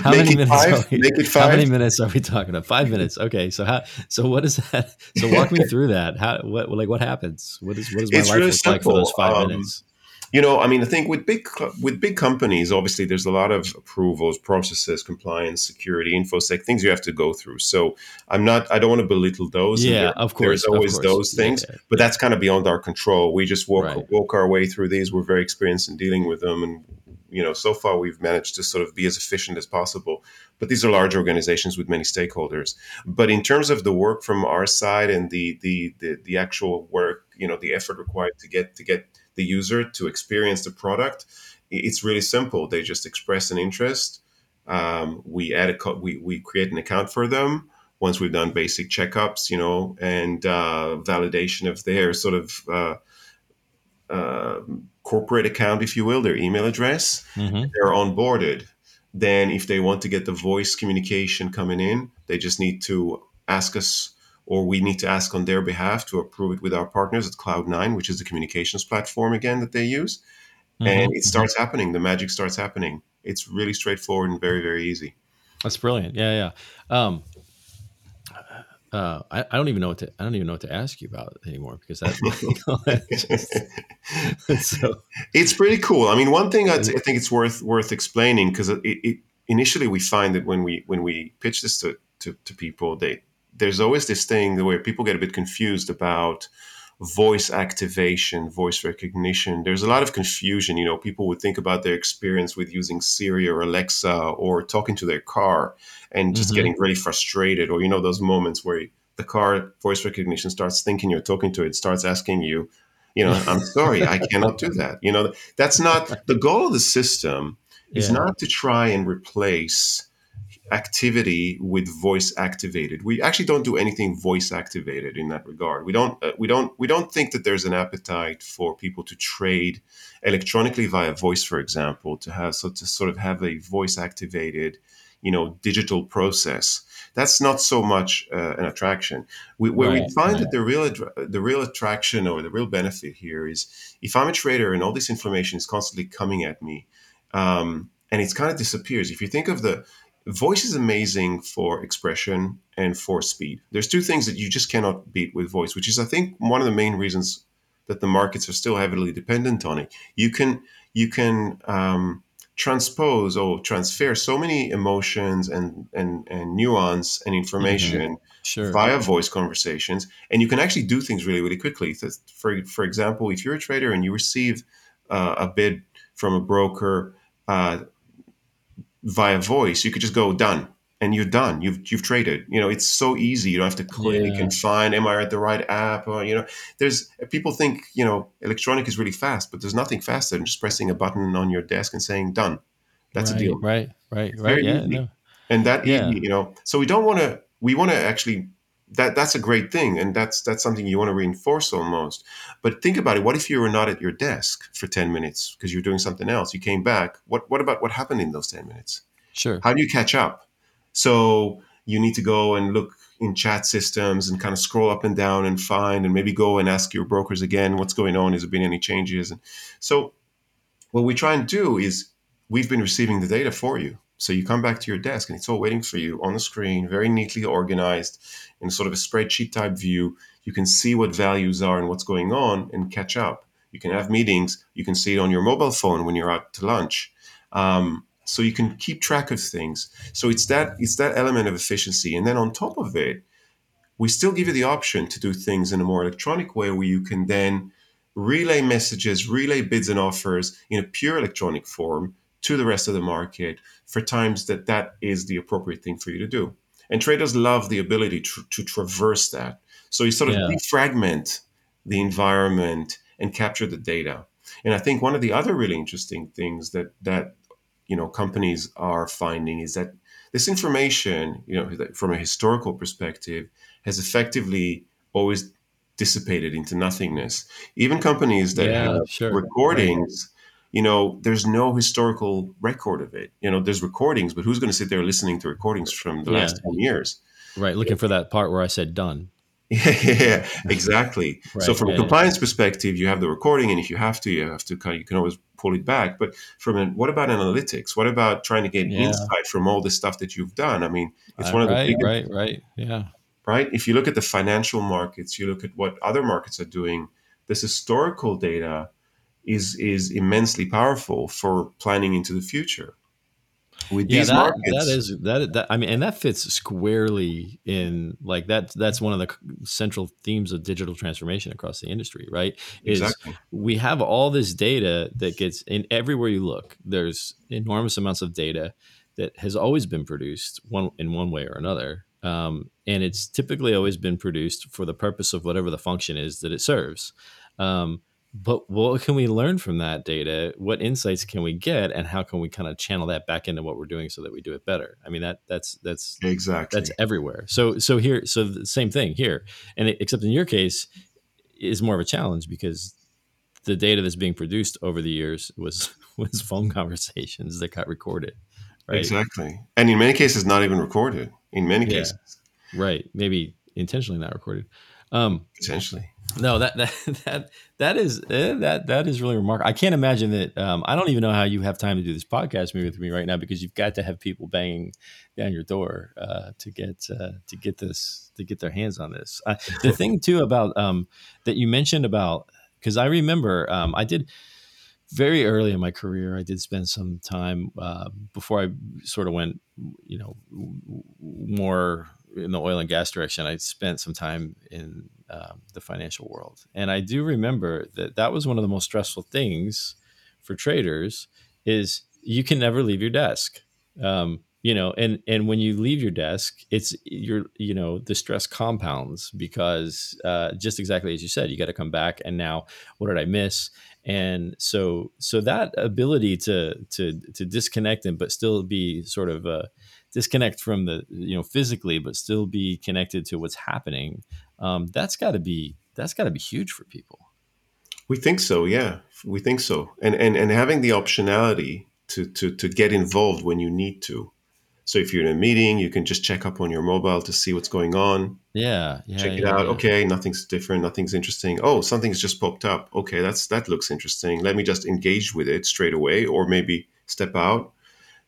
How many minutes? Five? Are we, How many minutes are we talking about? Five minutes. Okay. So how? So what is that? So walk me through that. How? What? Like what happens? What is? What does my It's life really look like for those five Um, minutes? You know, I mean, I think with big with big companies, obviously, there's a lot of approvals, processes, compliance, security, infosec, things you have to go through. So I'm not, I don't want to belittle those. Yeah, there- of course. There's always course. those Yeah, things, yeah. but that's kind of beyond our control. We just walk Right. walk our way through these. We're very experienced in dealing with them, and you know, so far we've managed to sort of be as efficient as possible. But these are large organizations with many stakeholders. But in terms of the work from our side and the the the, the actual work, you know, the effort required to get to get the user to experience the product, it's really simple. They just express an interest. Um, we add a co- we we create an account for them once we've done basic checkups, you know, and uh, validation of their sort of uh, uh, corporate account, if you will, their email address hmm they're onboarded, then if they want to get the voice communication coming in, they just need to ask us or we need to ask on their behalf to approve it with our partners at Cloud9, which is the communications platform again that they use. And it starts happening. The magic starts happening. It's really straightforward and very, very easy. That's brilliant. Yeah, yeah. Um, uh, I, I don't even know what to I don't even know what to ask you about anymore because that so It's pretty cool. I mean, one thing I'd, think it's worth worth explaining because it, it initially we find that when we when we pitch this to, to, to people, they there's always this thing where people get a bit confused about voice activation, voice recognition. There's a lot of confusion. You know, people would think about their experience with using Siri or Alexa or talking to their car and just Mhm. getting really frustrated, or you know, those moments where the car voice recognition starts thinking you're talking to it, starts asking you, you know, I'm sorry, I cannot do that. You know, that's not the goal of the system is Yeah. not to try and replace activity with voice activated. We actually don't do anything voice activated in that regard. We don't uh, we don't we don't think that there's an appetite for people to trade electronically via voice for example to have so to sort of have a voice activated, you know, digital process. That's not so much uh, an attraction. We, where we find right. that the real attra- the real attraction or the real benefit here is if I'm a trader and all this information is constantly coming at me, um, and it's kind of disappears. If you think of the voice is amazing for expression and for speed. There's two things that you just cannot beat with voice, which is I think one of the main reasons that the markets are still heavily dependent on it. You can you can um, transpose or transfer so many emotions and and and nuance and information sure. via voice conversations, and you can actually do things really, really quickly. For for example, if you're a trader and you receive uh, a bid from a broker uh, via voice, you could just go done, and you're done. You've you've traded. You know, it's so easy. You don't have to click Yeah. and find am I at the right app or you know. There's people think you know electronic is really fast, but there's nothing faster than just pressing a button on your desk and saying done. That's right, a deal Right, right, right. very Yeah, easy. no. and that Yeah. you know so we don't want to we want to actually that that's a great thing and that's that's something you want to reinforce almost. But think about it what if you were not at your desk for 10 minutes because you're doing something else? You came back what what about what happened in those 10 minutes? Sure. how do you catch up? So you need to go and look in chat systems and kind of scroll up and down and find and maybe go and ask your brokers again what's going on? Has there been any changes? And so what we try and do is we've been receiving the data for you so you come back to your desk and it's all waiting for you on the screen very neatly organized in sort of a spreadsheet type view. You can see what values are and what's going on and catch up. You can have meetings. You can see it on your mobile phone when you're out to lunch. Um, so you can keep track of things. So it's that it's that element of efficiency. And then on top of it we still give you the option to do things in a more electronic way where you can then relay messages relay bids and offers in a pure electronic form to the rest of the market for times that that is the appropriate thing for you to do and traders love the ability to, to traverse that so you sort of Yeah. defragment the environment and capture the data and i think one of the other really interesting things that that you know companies are finding is that this information, you know, from a historical perspective, has effectively always dissipated into nothingness. Even companies that Yeah, have sure. recordings, you know, there's no historical record of it. You know, there's recordings, but who's going to sit there listening to recordings from the Yeah. last 10 years? Right. Looking for that part where I said done. Yeah, yeah, exactly. so from yeah, a yeah. compliance perspective, you have the recording, and if you have to, you have to kind of, you can always pull it back. But from an, what about analytics? What about trying to get Yeah. insight from all the stuff that you've done? I mean, it's one of the right, biggest right, right. Yeah. right? If you look at the financial markets, you look at what other markets are doing, this historical data is is immensely powerful for planning into the future. With Yeah, these that markets, that is that that I mean, and that fits squarely in like that. That's one of the central themes of digital transformation across the industry, right? Is exactly we have all this data that gets in everywhere you look. There's enormous amounts of data that has always been produced one in one way or another, um, and it's typically always been produced for the purpose of whatever the function is that it serves. Um, but what can we learn from that data? What insights can we get, and how can we kind of channel that back into what we're doing so that we do it better? I mean that that's that's exactly that's everywhere. So so here so the same thing here, and it, except in your case is more of a challenge because the data that's being produced over the years was was phone conversations that got recorded, right? exactly, and in many cases, not even recorded. In many Yeah. cases, Right, maybe intentionally not recorded. Um, essentially. No, that that that that is eh, that that is really remarkable. I can't imagine that. Um, I don't even know how you have time to do this podcast maybe with me right now because you've got to have people banging down your door uh, to get uh, to get this to get their hands on this. Uh, the thing too about um, that you mentioned about because I remember um, I did very early in my career. I did spend some time uh, before I sort of went, you know, more in the oil and gas direction. I spent some time in um, the financial world, and I do remember that that was one of the most stressful things for traders. Is you can never leave your desk. Um, you know, and and when you leave your desk, it's you're you know the stress compounds because uh, just exactly as you said, you got to come back and now what did I miss? and so so that ability to to to disconnect and but still be sort of uh, disconnect from the you know physically but still be connected to what's happening um, that's got to be that's got to be huge for people We think so, yeah. We think so, and and and having the optionality to to to get involved when you need to. So if you're in a meeting, you can just check up on your mobile to see what's going on. yeah yeah check it yeah, out. yeah. Okay, nothing's different, nothing's interesting. Oh, something's just popped up. Okay, that's that looks interesting. Let me just engage with it straight away, or maybe step out.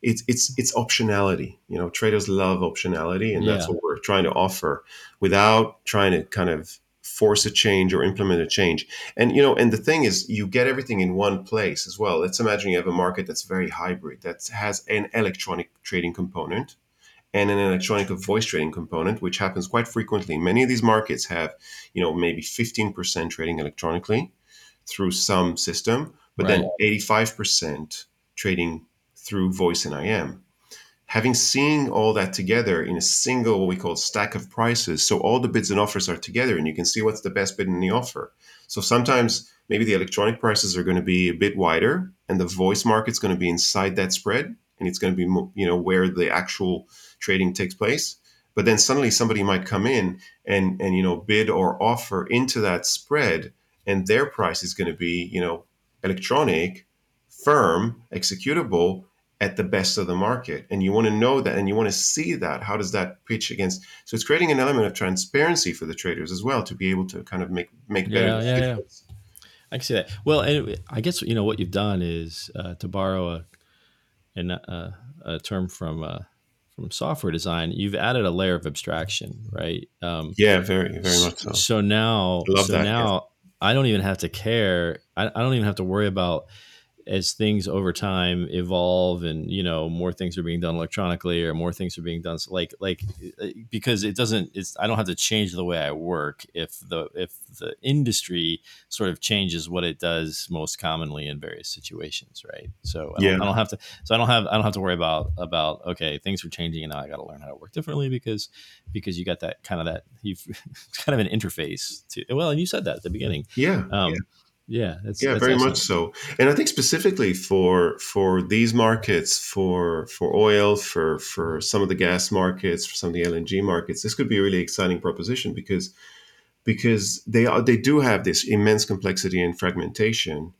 It's it's it's optionality. You know, traders love optionality, and that's Yeah. what we're trying to offer without trying to kind of force a change or implement a change. And you know, and the thing is, you get everything in one place as well. Let's imagine you have a market that's very hybrid, that has an electronic trading component and an electronic voice trading component, which happens quite frequently. Many of these markets have, you know, maybe 15% trading electronically through some system, but then 85% trading through voice and IM. Having seen all that together in a single, what we call stack of prices, so all the bids and offers are together and you can see what's the best bid in the offer. So sometimes maybe the electronic prices are going to be a bit wider and the voice market's going to be inside that spread and it's going to be, you know, where the actual trading takes place. But then suddenly somebody might come in and and you know bid or offer into that spread, and their price is going to be you know electronic, firm, executable at the best of the market. And you want to know that, and you want to see that. How does that pitch against? So it's creating an element of transparency for the traders as well to be able to kind of make make better Yeah, yeah, yeah. I can see that. Well, and I guess you know what you've done is uh, to borrow a an, uh, a term from uh, from software design. You've added a layer of abstraction, right? Um, Yeah, very very much so. So now, Love so that, now I don't even have to care. I, I don't even have to worry about as things over time evolve and you know more things are being done electronically or more things are being done like like uh, because it doesn't it's I don't have to change the way I work if the if the industry sort of changes what it does most commonly in various situations right so I don't, Yeah. I don't have to so I don't have I don't have to worry about about okay things are changing and now I got to learn how to work differently because because you got that kind of that you've kind of an interface to well and you said that at the beginning Yeah, um, yeah. Yeah, that's, yeah, that's very excellent. much so. And I think specifically for for these markets, for for oil, for for some of the gas markets, for some of the LNG markets, this could be a really exciting proposition because because they are they do have this immense complexity and fragmentation,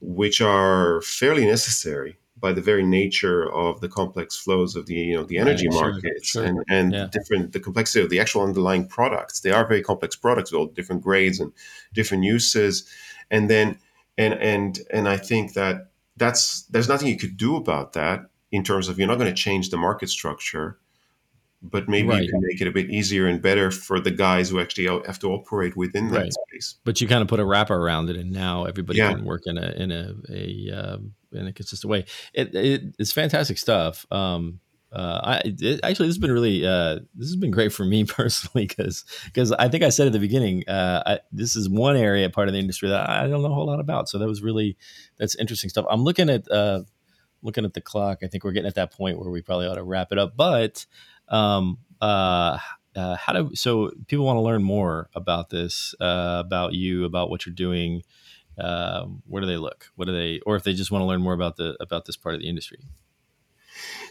which are fairly necessary by the very nature of the complex flows of the you know the energy sure, markets sure. and and Yeah. different the complexity of the actual underlying products. They are very complex products with all different grades and different uses, and then and and and I think that that's there's nothing you could do about that in terms of you're not going to change the market structure, but maybe Right. you can make it a bit easier and better for the guys who actually have to operate within that Right. space. but you kind of put a wrapper around it, and now everybody Yeah. can work in a in a a um, in a consistent way. It, it it's fantastic stuff. Um, uh, I it, actually this has been really uh, this has been great for me personally because because I think I said at the beginning uh, I, this is one area part of the industry that I don't know a whole lot about. So that was really that's interesting stuff. I'm looking at uh, looking at the clock. I think we're getting at that point where we probably ought to wrap it up. But um, uh, uh, how do so people want to learn more about this, uh, about you, about what you're doing? Um, where do they look? What do they, or if they just want to learn more about the about this part of the industry?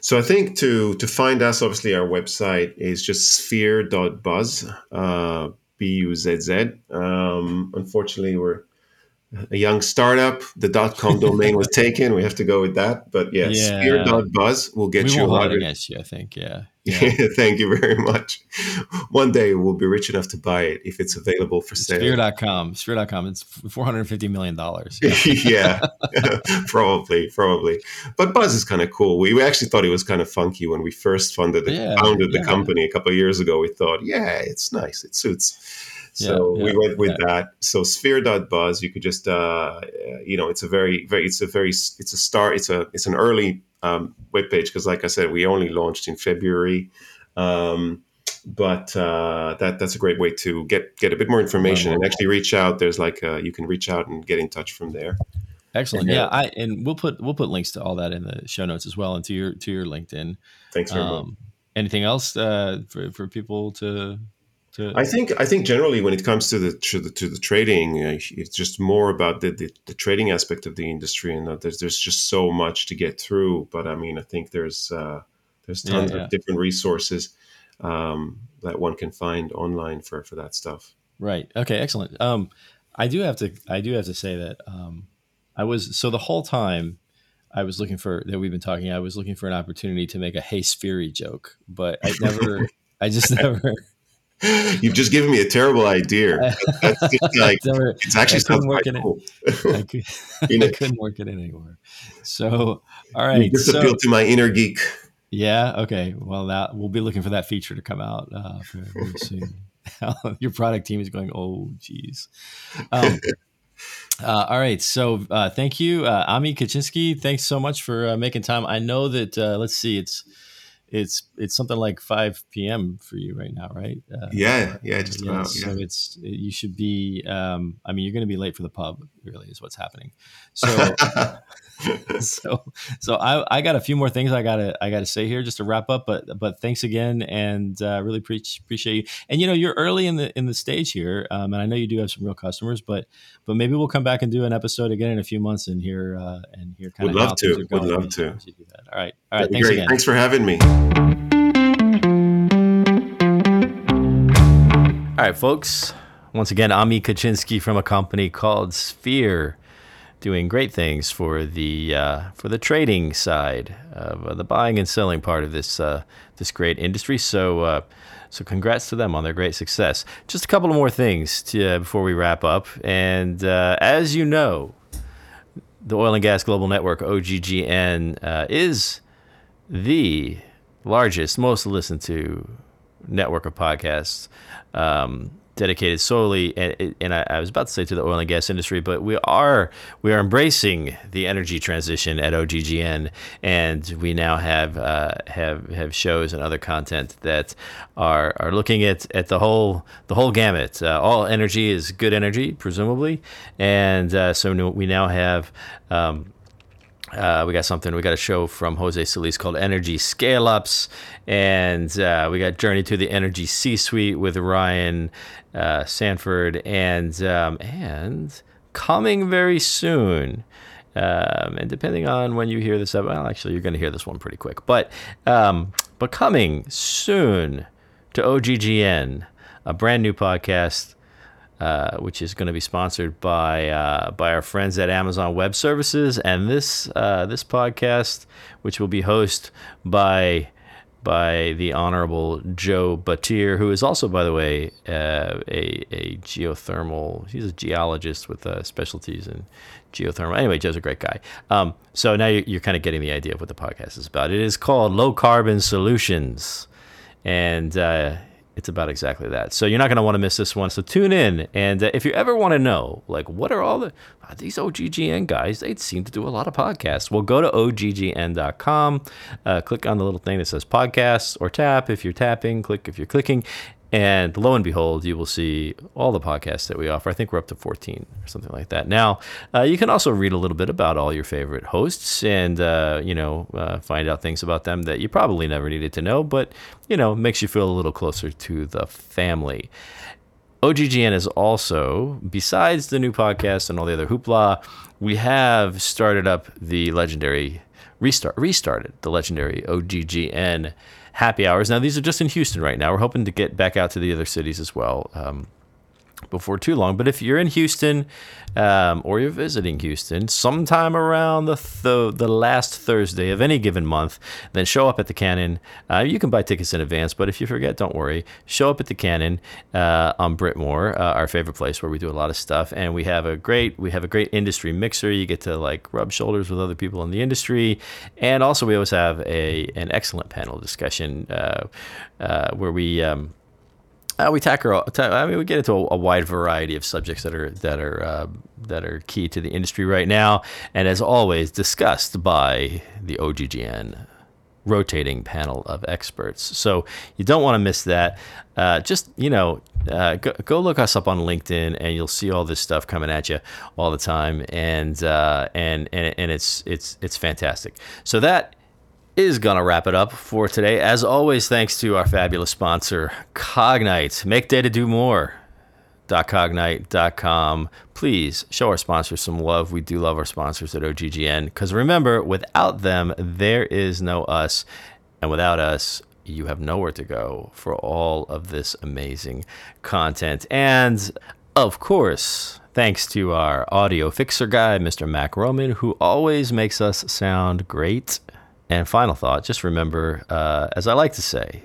So I think to to find us, obviously our website is just sphere.buzz, uh, B U Z Z. Um, unfortunately, we're a young startup. The dot .com domain was taken. We have to go with that. But yeah, Yeah. sphere.buzz will get we you a won't lot hold it of against you. I think, yeah, yeah. Thank you very much. One day we'll be rich enough to buy it if it's available for sale. Sphere.com, Sphere.com. It's four hundred fifty million dollars. yeah, probably, probably. But Buzz is kind of cool. We we actually thought it was kind of funky when we first funded the, Yeah, founded the company a couple of years ago. We thought, yeah, it's nice, it suits. So Yeah, we yeah, went with that. So sphere.buzz, you could just, uh, you know, it's a very, very, it's a very, it's a start, it's a, it's an early um, webpage because, like I said, we only launched in February. Um, but uh, that that's a great way to get get a bit more information and actually reach out. There's like uh, you can reach out and get in touch from there. Excellent. Yeah. Yeah, I and we'll put we'll put links to all that in the show notes as well, and to your to your LinkedIn. Thanks very much. Um, anything else uh, for for people to to? I think I think generally when it comes to the to the, to the trading, uh, it's just more about the, the, the trading aspect of the industry, and uh, there's there's just so much to get through. But I mean, I think there's uh, there's tons yeah. of different resources um, that one can find online for for that stuff. Right. Okay. Excellent. Um, I do have to. I do have to say that um, I was so the whole time I was looking for that we've been talking. I was looking for an opportunity to make a Hey Sphery joke, but I never. I just never. You've just given me a terrible idea. That's just like never it's actually sounds work quite in it. cool. I, could, You know- I couldn't work it in anymore. So, all right. You just So, appeal to my inner geek. yeah. Okay. Well, that we'll be looking for that feature to come out uh, very, very soon. Your product team is going. Oh, geez. Um, uh, all right. So, uh, thank you, uh, Ami Kaczynski. Thanks so much for uh, making time. I know that. Uh, let's see. It's it's it's something like 5 p.m. for you right now, right? Uh, Yeah, yeah, just yeah, about. so Yeah. it's you should be. Um, I mean, you're going to be late for the pub. Really, is what's happening. So, so, so I, I got a few more things I gotta I gotta say here just to wrap up. But but thanks again, and uh, really pre- appreciate you. And you know, you're early in the in the stage here, um, and I know you do have some real customers. But but maybe we'll come back and do an episode again in a few months and hear uh, and hear kind Would of love to. Would love to. as you do that. All right, all right. Thanks great. again. Thanks for having me. All right, folks. Once again, Ami Kaczynski from a company called Sphere, doing great things for the uh, for the trading side of uh, the buying and selling part of this uh, this great industry. So. Uh, so congrats to them on their great success. Just a couple of more things to, uh, before we wrap up. And uh, as you know, the Oil and Gas Global Network (OGGN) uh, is the largest, most listened to network of podcasts um, dedicated solely, and, and I, I was about to say to the oil and gas industry, but we are we are embracing the energy transition at OGGN, and we now have uh, have have shows and other content that are are looking at, at the whole the whole gamut. Uh, all energy is good energy, presumably, and uh, so we now have. Um, uh, we got something. We got a show from Jose Solis called Energy Scale Ups, and uh, we got Journey to the Energy C Suite with Ryan uh, Sanford, and um, and coming very soon. Um, and depending on when you hear this, well, actually, you're going to hear this one pretty quick. But um, but coming soon to OGGN, a brand new podcast, uh, which is going to be sponsored by uh, by our friends at Amazon Web Services, and this uh, this podcast, which will be hosted by by the Honorable Joe Batir, who is also, by the way, uh, a, a geothermal. He's a geologist with uh, specialties in geothermal. Anyway, Joe's a great guy. Um, so now you're, you're kind of getting the idea of what the podcast is about. It is called Low Carbon Solutions, and uh, it's about exactly that. So you're not going to want to miss this one. So tune in, and uh, if you ever want to know, like, what are all the uh, these OGGN guys? They seem to do a lot of podcasts. Well, go to oggn.com, uh, click on the little thing that says podcasts, or tap if you're tapping, click if you're clicking, and lo and behold, you will see all the podcasts that we offer. I think we're up to 14 or something like that. Now, uh, you can also read a little bit about all your favorite hosts and, uh, you know, uh, find out things about them that you probably never needed to know, but, you know, makes you feel a little closer to the family. OGGN is also, besides the new podcast and all the other hoopla, we have started up the legendary, restart, restarted the legendary OGGN happy hours. Now, these are just in Houston right now. We're hoping to get back out to the other cities as well. Um, before too long. But if you're in Houston um, or you're visiting Houston sometime around the, th- the last Thursday of any given month, then show up at the Cannon. Uh, you can buy tickets in advance, but if you forget, don't worry. Show up at the Cannon uh, on Brittmoore, uh, our favorite place where we do a lot of stuff, and we have a great we have a great industry mixer. You get to like rub shoulders with other people in the industry, and also we always have a an excellent panel discussion uh, uh, where we. Um, uh, we tackle. I mean, we get into a, a, wide variety of subjects that are that are uh, that are key to the industry right now, and as always, discussed by the OGGN rotating panel of experts. So you don't want to miss that. Uh, just you know, uh, go, go, look us up on LinkedIn, and you'll see all this stuff coming at you all the time, and uh, and and and it's it's it's fantastic. So that is going to wrap it up for today. As always, thanks to our fabulous sponsor, Cognite. Make data do more. Cognite.com. Please show our sponsors some love. We do love our sponsors at OGGN because remember, without them, there is no us. And without us, you have nowhere to go for all of this amazing content. And of course, thanks to our audio fixer guy, Mr. Mac Roman, who always makes us sound great. And final thought just remember, uh, as I like to say,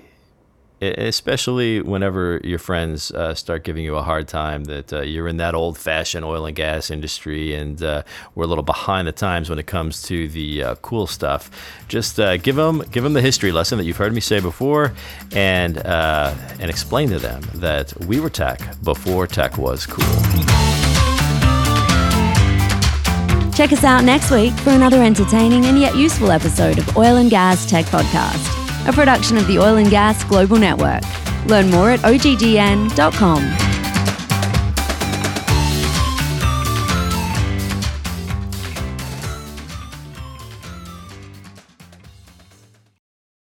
especially whenever your friends uh, start giving you a hard time that uh, you're in that old fashioned oil and gas industry and uh, we're a little behind the times when it comes to the uh, cool stuff. Just uh, give them give them the history lesson that you've heard me say before, and uh, and explain to them that we were tech before tech was cool. Check us out next week for another entertaining and yet useful episode of Oil and Gas Tech Podcast, a production of the Oil and Gas Global Network. Learn more at oggn.com.